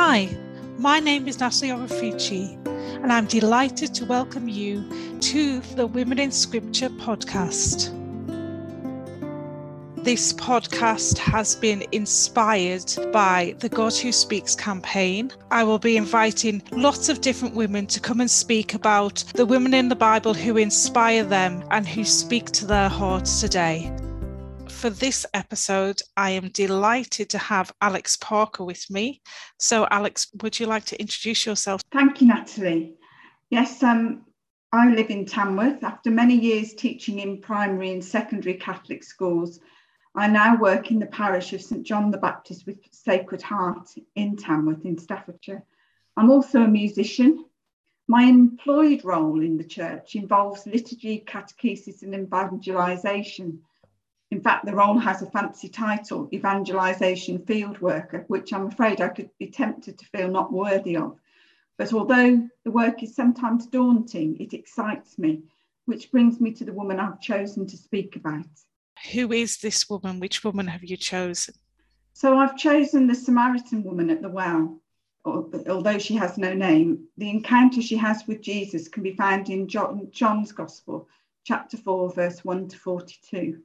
Hi, my name is Natalie Orefici, and I'm delighted to welcome you to the Women in Scripture podcast. This podcast has been inspired by the God Who Speaks campaign. I will be inviting lots of different women to come and speak about the women in the Bible who inspire them and who speak to their hearts today for this episode, I am delighted to have Alex Parker with me. So, Alex, would you like to introduce yourself? Thank you, Natalie. Yes, um, I live in Tamworth. After many years teaching in primary and secondary Catholic schools, I now work in the parish of St John the Baptist with Sacred Heart in Tamworth in Staffordshire. I'm also a musician. My employed role in the church involves liturgy, catechesis, and evangelisation. In fact, the role has a fancy title, Evangelisation Field Worker, which I'm afraid I could be tempted to feel not worthy of. But although the work is sometimes daunting, it excites me, which brings me to the woman I've chosen to speak about. Who is this woman? Which woman have you chosen? So I've chosen the Samaritan woman at the well. Although she has no name, the encounter she has with Jesus can be found in John's Gospel, chapter 4, verse 1 to 42.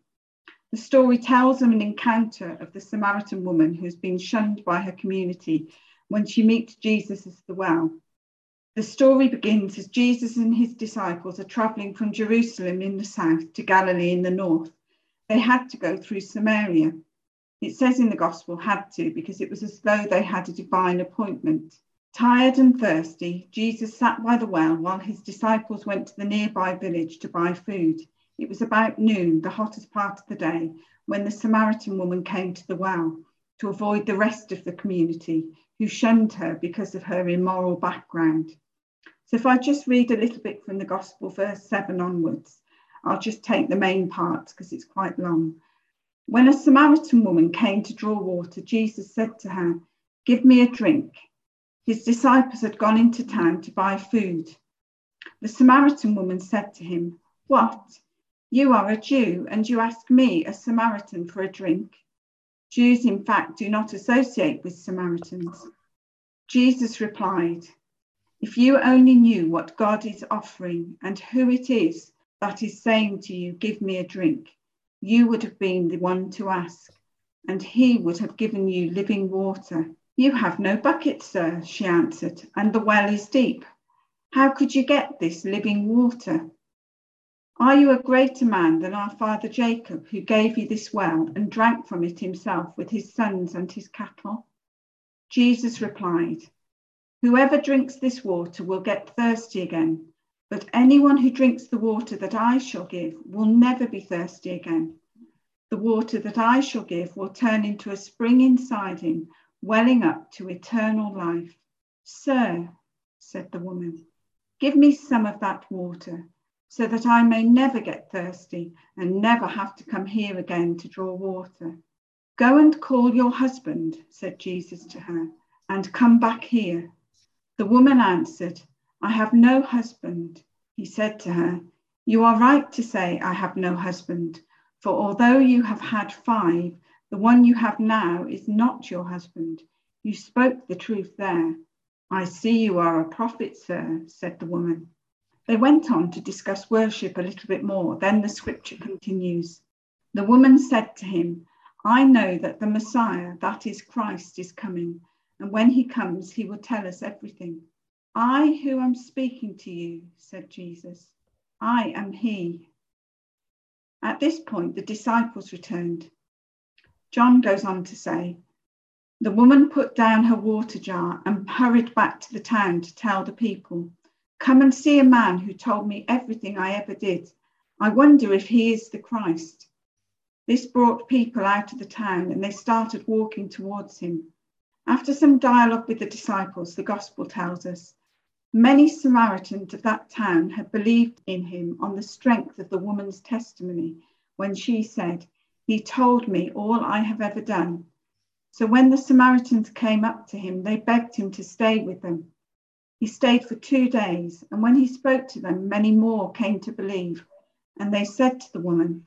The story tells of an encounter of the Samaritan woman who has been shunned by her community when she meets Jesus at the well. The story begins as Jesus and his disciples are traveling from Jerusalem in the south to Galilee in the north. They had to go through Samaria. It says in the gospel, had to, because it was as though they had a divine appointment. Tired and thirsty, Jesus sat by the well while his disciples went to the nearby village to buy food. It was about noon, the hottest part of the day, when the Samaritan woman came to the well to avoid the rest of the community who shunned her because of her immoral background. So, if I just read a little bit from the Gospel, verse 7 onwards, I'll just take the main parts because it's quite long. When a Samaritan woman came to draw water, Jesus said to her, Give me a drink. His disciples had gone into town to buy food. The Samaritan woman said to him, What? You are a Jew, and you ask me, a Samaritan, for a drink. Jews, in fact, do not associate with Samaritans. Jesus replied, If you only knew what God is offering and who it is that is saying to you, Give me a drink, you would have been the one to ask, and he would have given you living water. You have no bucket, sir, she answered, and the well is deep. How could you get this living water? Are you a greater man than our father Jacob, who gave you this well and drank from it himself with his sons and his cattle? Jesus replied, Whoever drinks this water will get thirsty again, but anyone who drinks the water that I shall give will never be thirsty again. The water that I shall give will turn into a spring inside him, welling up to eternal life. Sir, said the woman, give me some of that water so that I may never get thirsty and never have to come here again to draw water. Go and call your husband, said Jesus to her, and come back here. The woman answered, I have no husband. He said to her, You are right to say, I have no husband, for although you have had five, the one you have now is not your husband. You spoke the truth there. I see you are a prophet, sir, said the woman. They went on to discuss worship a little bit more. Then the scripture continues. The woman said to him, I know that the Messiah, that is Christ, is coming, and when he comes, he will tell us everything. I who am speaking to you, said Jesus, I am he. At this point, the disciples returned. John goes on to say, The woman put down her water jar and hurried back to the town to tell the people. Come and see a man who told me everything I ever did. I wonder if he is the Christ. This brought people out of the town and they started walking towards him. After some dialogue with the disciples, the gospel tells us many Samaritans of that town had believed in him on the strength of the woman's testimony when she said, He told me all I have ever done. So when the Samaritans came up to him, they begged him to stay with them. He stayed for two days, and when he spoke to them, many more came to believe. And they said to the woman,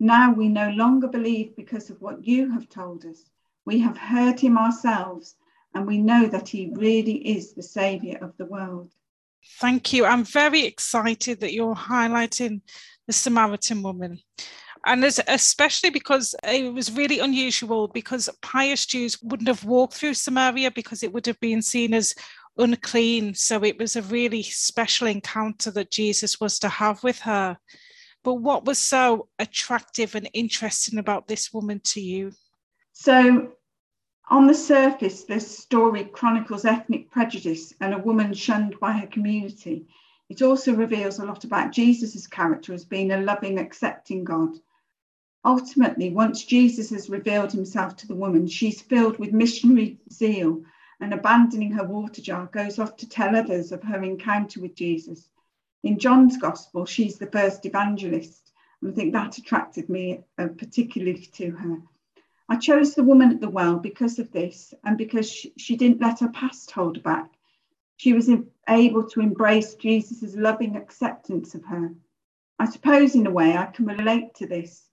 Now we no longer believe because of what you have told us. We have heard him ourselves, and we know that he really is the Saviour of the world. Thank you. I'm very excited that you're highlighting the Samaritan woman. And especially because it was really unusual because pious Jews wouldn't have walked through Samaria because it would have been seen as unclean. So it was a really special encounter that Jesus was to have with her. But what was so attractive and interesting about this woman to you? So, on the surface, this story chronicles ethnic prejudice and a woman shunned by her community. It also reveals a lot about Jesus' character as being a loving, accepting God. Ultimately, once Jesus has revealed himself to the woman, she's filled with missionary zeal and abandoning her water jar, goes off to tell others of her encounter with Jesus. In John's Gospel, she's the first evangelist, and I think that attracted me uh, particularly to her. I chose the woman at the well because of this and because she, she didn't let her past hold her back. She was able to embrace Jesus' loving acceptance of her. I suppose, in a way, I can relate to this.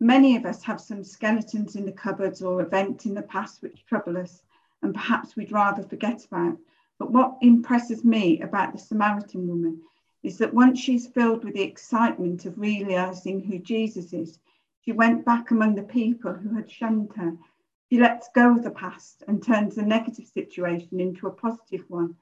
Many of us have some skeletons in the cupboards or events in the past which trouble us, and perhaps we'd rather forget about. But what impresses me about the Samaritan woman is that once she's filled with the excitement of realizing who Jesus is, she went back among the people who had shunned her. She lets go of the past and turns a negative situation into a positive one.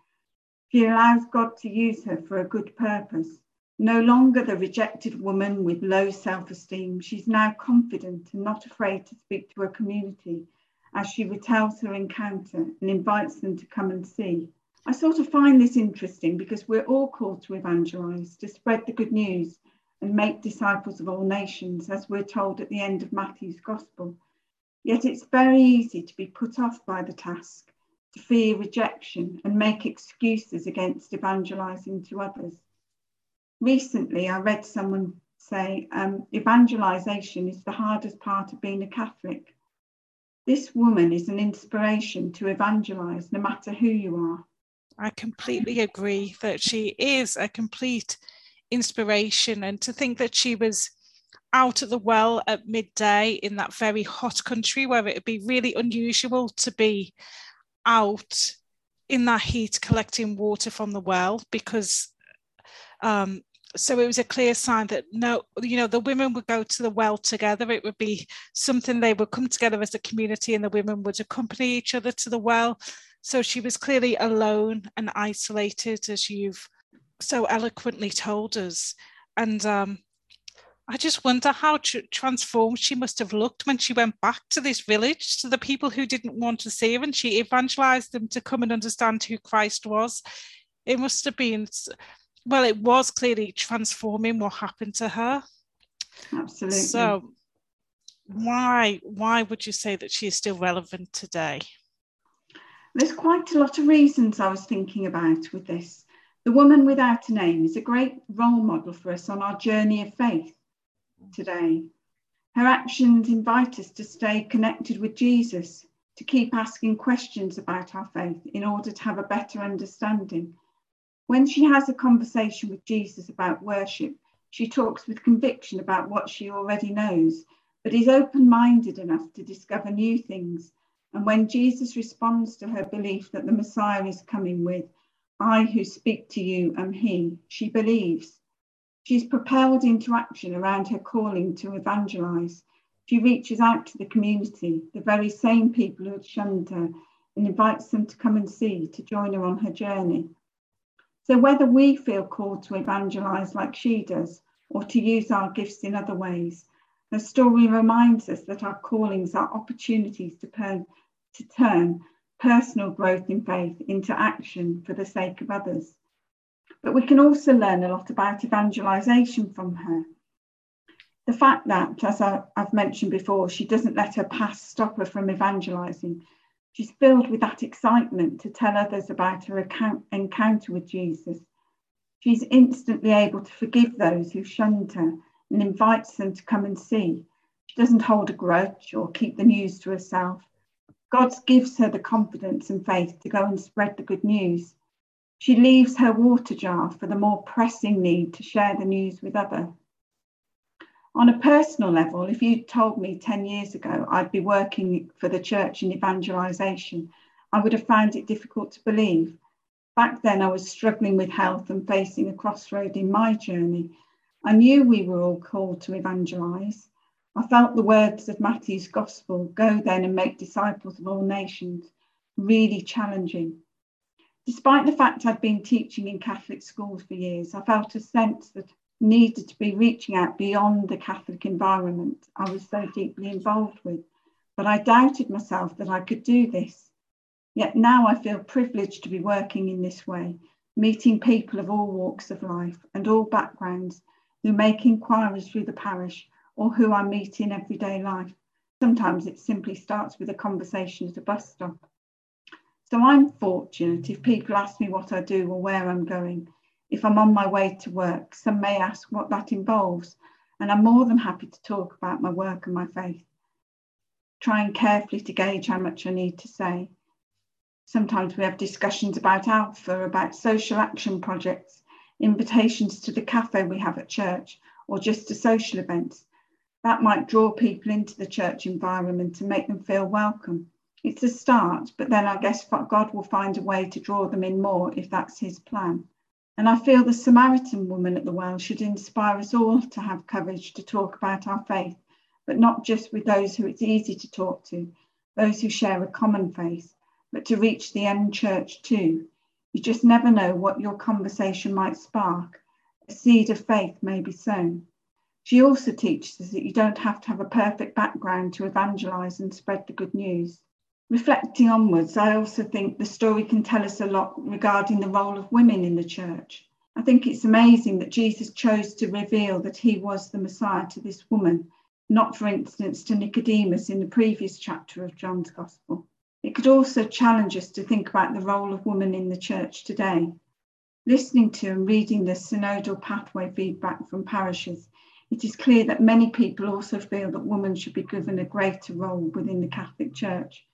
She allows God to use her for a good purpose. No longer the rejected woman with low self esteem, she's now confident and not afraid to speak to her community as she retells her encounter and invites them to come and see. I sort of find this interesting because we're all called to evangelize, to spread the good news and make disciples of all nations, as we're told at the end of Matthew's Gospel. Yet it's very easy to be put off by the task, to fear rejection and make excuses against evangelizing to others. Recently, I read someone say um, evangelization is the hardest part of being a Catholic. This woman is an inspiration to evangelize, no matter who you are. I completely agree that she is a complete inspiration, and to think that she was out at the well at midday in that very hot country where it would be really unusual to be out in that heat collecting water from the well because um, so it was a clear sign that no, you know, the women would go to the well together. It would be something they would come together as a community, and the women would accompany each other to the well. So she was clearly alone and isolated, as you've so eloquently told us. And um, I just wonder how tr- transformed she must have looked when she went back to this village to the people who didn't want to see her, and she evangelized them to come and understand who Christ was. It must have been well, it was clearly transforming what happened to her. Absolutely. So why why would you say that she is still relevant today? There's quite a lot of reasons I was thinking about with this. The woman without a name is a great role model for us on our journey of faith today. Her actions invite us to stay connected with Jesus, to keep asking questions about our faith in order to have a better understanding when she has a conversation with Jesus about worship, she talks with conviction about what she already knows, but is open minded enough to discover new things. And when Jesus responds to her belief that the Messiah is coming with, I who speak to you am He, she believes. She's propelled into action around her calling to evangelize. She reaches out to the community, the very same people who had shunned her, and invites them to come and see, to join her on her journey. So, whether we feel called to evangelize like she does or to use our gifts in other ways, her story reminds us that our callings are opportunities to, turn, to turn personal growth in faith into action for the sake of others. But we can also learn a lot about evangelization from her. The fact that, as I, have mentioned before, she doesn't let her past stop her from evangelizing She's filled with that excitement to tell others about her account, encounter with Jesus. She's instantly able to forgive those who shunned her and invites them to come and see. She doesn't hold a grudge or keep the news to herself. God gives her the confidence and faith to go and spread the good news. She leaves her water jar for the more pressing need to share the news with others. On a personal level, if you told me 10 years ago I'd be working for the church in evangelisation, I would have found it difficult to believe. Back then, I was struggling with health and facing a crossroad in my journey. I knew we were all called to evangelise. I felt the words of Matthew's Gospel go then and make disciples of all nations really challenging. Despite the fact I'd been teaching in Catholic schools for years, I felt a sense that needed to be reaching out beyond the Catholic environment I was so deeply involved with. But I doubted myself that I could do this. Yet now I feel privileged to be working in this way, meeting people of all walks of life and all backgrounds who make inquiries through the parish or who I meet in everyday life. Sometimes it simply starts with a conversation at a bus stop. So I'm fortunate if people ask me what I do or where I'm going. If I'm on my way to work, some may ask what that involves, and I'm more than happy to talk about my work and my faith, trying carefully to gauge how much I need to say. Sometimes we have discussions about Alpha, about social action projects, invitations to the cafe we have at church, or just to social events. That might draw people into the church environment and make them feel welcome. It's a start, but then I guess God will find a way to draw them in more if that's His plan. And I feel the Samaritan woman at the well should inspire us all to have courage to talk about our faith, but not just with those who it's easy to talk to, those who share a common faith, but to reach the unchurched too. You just never know what your conversation might spark. A seed of faith may be sown. She also teaches us that you don't have to have a perfect background to evangelize and spread the good news. Reflecting onwards, I also think the story can tell us a lot regarding the role of women in the church. I think it's amazing that Jesus chose to reveal that he was the Messiah to this woman, not, for instance, to Nicodemus in the previous chapter of John's Gospel. It could also challenge us to think about the role of women in the church today. Listening to and reading the synodal pathway feedback from parishes, it is clear that many people also feel that women should be given a greater role within the Catholic Church.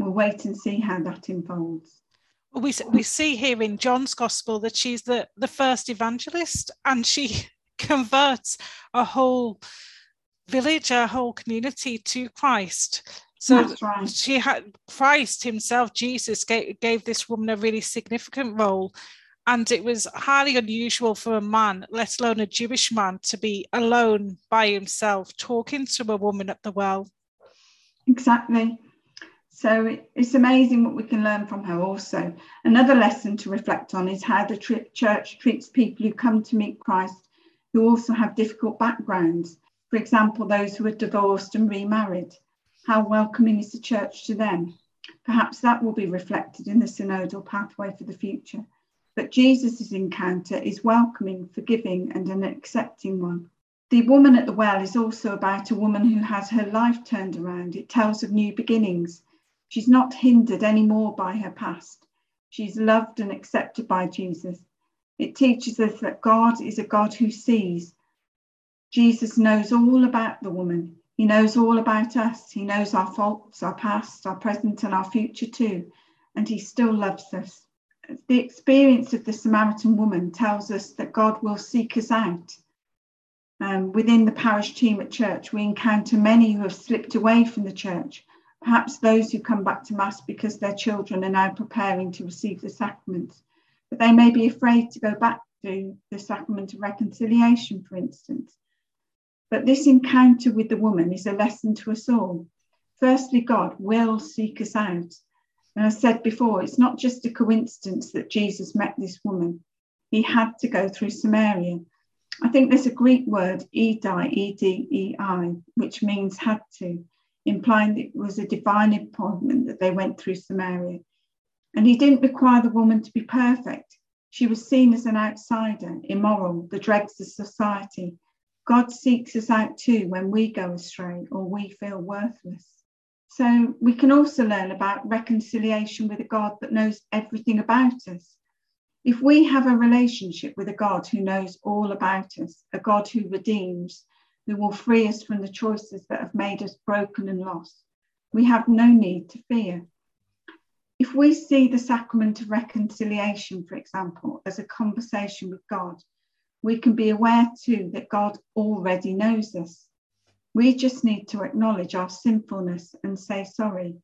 We'll wait and see how that unfolds. We, we see here in John's Gospel that she's the, the first evangelist and she converts a whole village, a whole community to Christ. So right. she had Christ himself, Jesus, gave, gave this woman a really significant role and it was highly unusual for a man, let alone a Jewish man, to be alone by himself talking to a woman at the well. Exactly. So it's amazing what we can learn from her also. Another lesson to reflect on is how the church treats people who come to meet Christ who also have difficult backgrounds. For example, those who are divorced and remarried. How welcoming is the church to them? Perhaps that will be reflected in the synodal pathway for the future. But Jesus' encounter is welcoming, forgiving, and an accepting one. The woman at the well is also about a woman who has her life turned around. It tells of new beginnings. She's not hindered anymore by her past. She's loved and accepted by Jesus. It teaches us that God is a God who sees. Jesus knows all about the woman. He knows all about us. He knows our faults, our past, our present, and our future too. And he still loves us the experience of the Samaritan woman tells us that God will seek us out. Um, within the parish team at church, we encounter many who have slipped away from the church, perhaps those who come back to Mass because their children are now preparing to receive the sacraments, but they may be afraid to go back to the sacrament of reconciliation, for instance. But this encounter with the woman is a lesson to us all. Firstly, God will seek us out and I said before, it's not just a coincidence that Jesus met this woman. He had to go through Samaria. I think there's a Greek word, edei, E-D-E-I, which means had to, implying that it was a divine appointment that they went through Samaria. And he didn't require the woman to be perfect. She was seen as an outsider, immoral, the dregs of society. God seeks us out too when we go astray or we feel worthless. So we can also learn about reconciliation with a God that knows everything about us. If we have a relationship with a God who knows all about us, a God who redeems, who will free us from the choices that have made us broken and lost, we have no need to fear. If we see the sacrament of reconciliation, for example, as a conversation with God, we can be aware too that God already knows us. We just need to acknowledge our sinfulness and say sorry.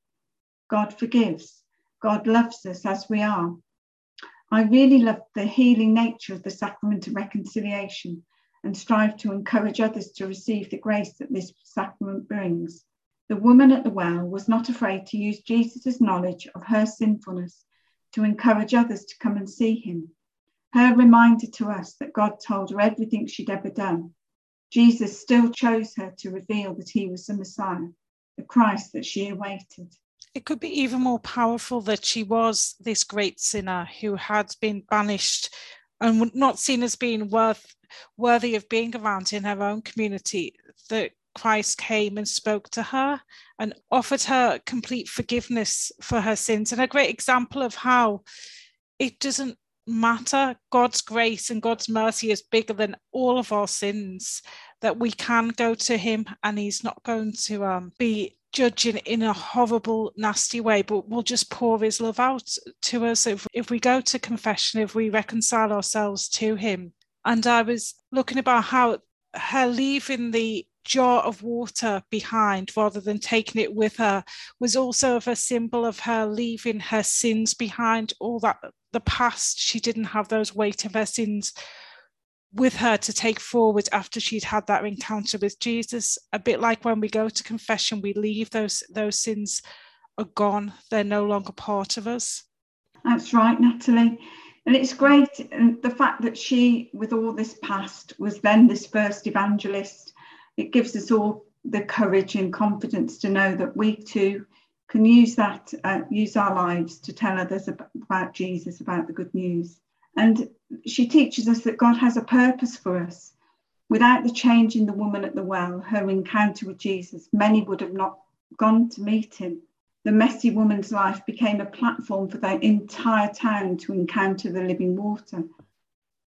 God forgives, God loves us as we are. I really love the healing nature of the sacrament of reconciliation and strive to encourage others to receive the grace that this sacrament brings. The woman at the well was not afraid to use Jesus' knowledge of her sinfulness to encourage others to come and see him. Her reminder to us that God told her everything she'd ever done. Jesus still chose her to reveal that he was the Messiah, the Christ that she awaited. It could be even more powerful that she was this great sinner who had been banished and not seen as being worth worthy of being around in her own community that Christ came and spoke to her and offered her complete forgiveness for her sins and a great example of how it doesn't matter God's grace and God's mercy is bigger than all of our sins that we can go to him and he's not going to um, be judging in a horrible, nasty way, but will just pour his love out to us if, if we go to confession, if we reconcile ourselves to him. And I was looking about how her leaving the jar of water behind rather than taking it with her was also of a symbol of her leaving her sins behind, all that the past, she didn't have those weight of her sins with her to take forward after she'd had that encounter with Jesus. A bit like when we go to confession, we leave those those sins are gone; they're no longer part of us. That's right, Natalie. And it's great and the fact that she, with all this past, was then this first evangelist. It gives us all the courage and confidence to know that we too can use that, uh, use our lives to tell others about Jesus, about the good news. And she teaches us that God has a purpose for us. Without the change in the woman at the well, her encounter with Jesus, many would have not gone to meet him. The messy woman's life became a platform for the entire town to encounter the living water.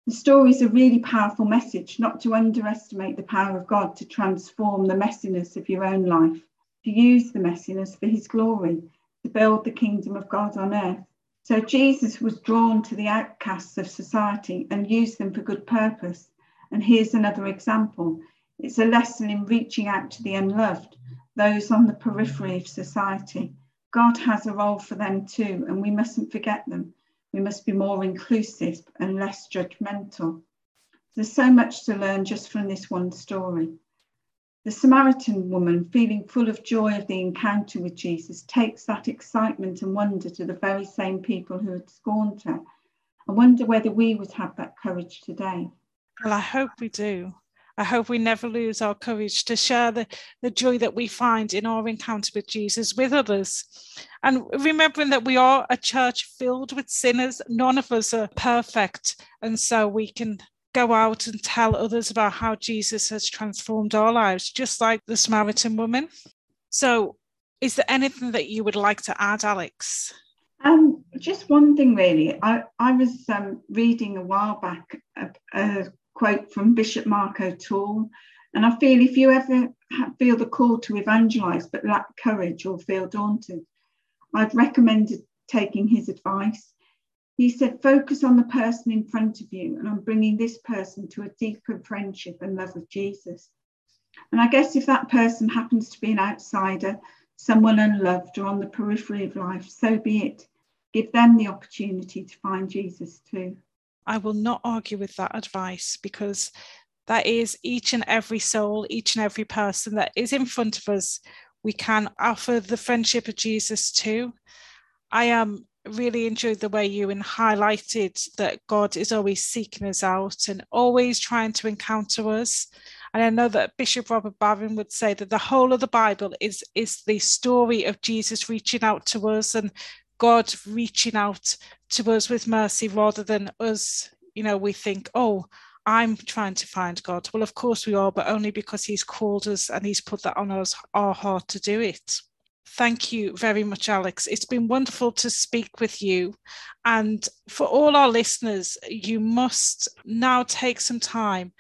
The story is a really powerful message, not to underestimate the power of God to transform the messiness of your own life, to use the messiness for his glory, to build the kingdom of God on earth. So Jesus was drawn to the outcasts of society and used them for good purpose. And here's another example it's a lesson in reaching out to the unloved, those on the periphery of society. God has a role for them too, and we mustn't forget them. We must be more inclusive and less judgmental. There's so much to learn just from this one story. The Samaritan woman, feeling full of joy of the encounter with Jesus, takes that excitement and wonder to the very same people who had scorned her. I wonder whether we would have that courage today. Well, I hope we do. I hope we never lose our courage to share the, the joy that we find in our encounter with Jesus with others. And remembering that we are a church filled with sinners, none of us are perfect. And so we can go out and tell others about how Jesus has transformed our lives, just like the Samaritan woman. So, is there anything that you would like to add, Alex? Um, just one thing, really. I, I was um, reading a while back a, a, quote from Bishop Mark O'Toole, and I feel if you ever feel the call to evangelize but lack courage or feel daunted, I'd recommend taking his advice. He said, focus on the person in front of you and on bringing this person to a deeper friendship and love of Jesus. And I guess if that person happens to be an outsider, someone unloved or on the periphery of life, so be it. Give them the opportunity to find Jesus too. I will not argue with that advice because that is each and every soul, each and every person that is in front of us. We can offer the friendship of Jesus too. I am really enjoyed the way you highlighted that God is always seeking us out and always trying to encounter us. And I know that Bishop Robert Barron would say that the whole of the Bible is, is the story of Jesus reaching out to us and God reaching out to us with mercy rather than us, you know, we think, oh, I'm trying to find God. Well, of course we are, but only because He's called us and He's put that on us, our heart to do it. Thank you very much, Alex. It's been wonderful to speak with you. And for all our listeners, you must now take some time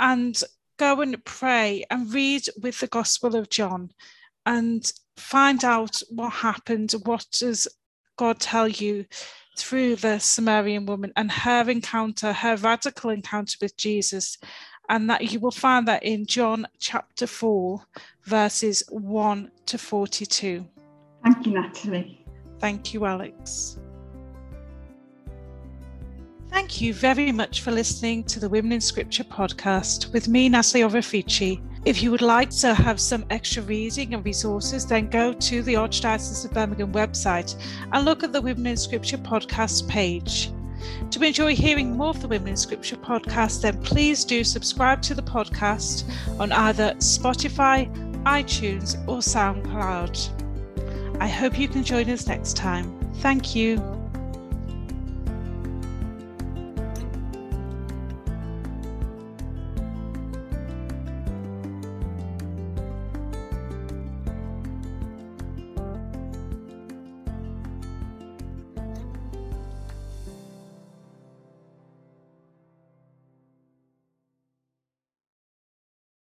and go and pray and read with the Gospel of John and find out what happened. What does God tell you through the Samaritan woman and her encounter, her radical encounter with Jesus, and that you will find that in John chapter 4, verses 1 to 42. Thank you, Natalie. Thank you, Alex. Thank you very much for listening to the Women in Scripture podcast with me, Natalie Orefici. If you would like to have some extra reading and resources, then go to the Archdiocese of Birmingham website and look at the Women in Scripture podcast page. To enjoy hearing more of the Women in Scripture podcast, then please do subscribe to the podcast on either Spotify, iTunes, or SoundCloud. I hope you can join us next time. Thank you.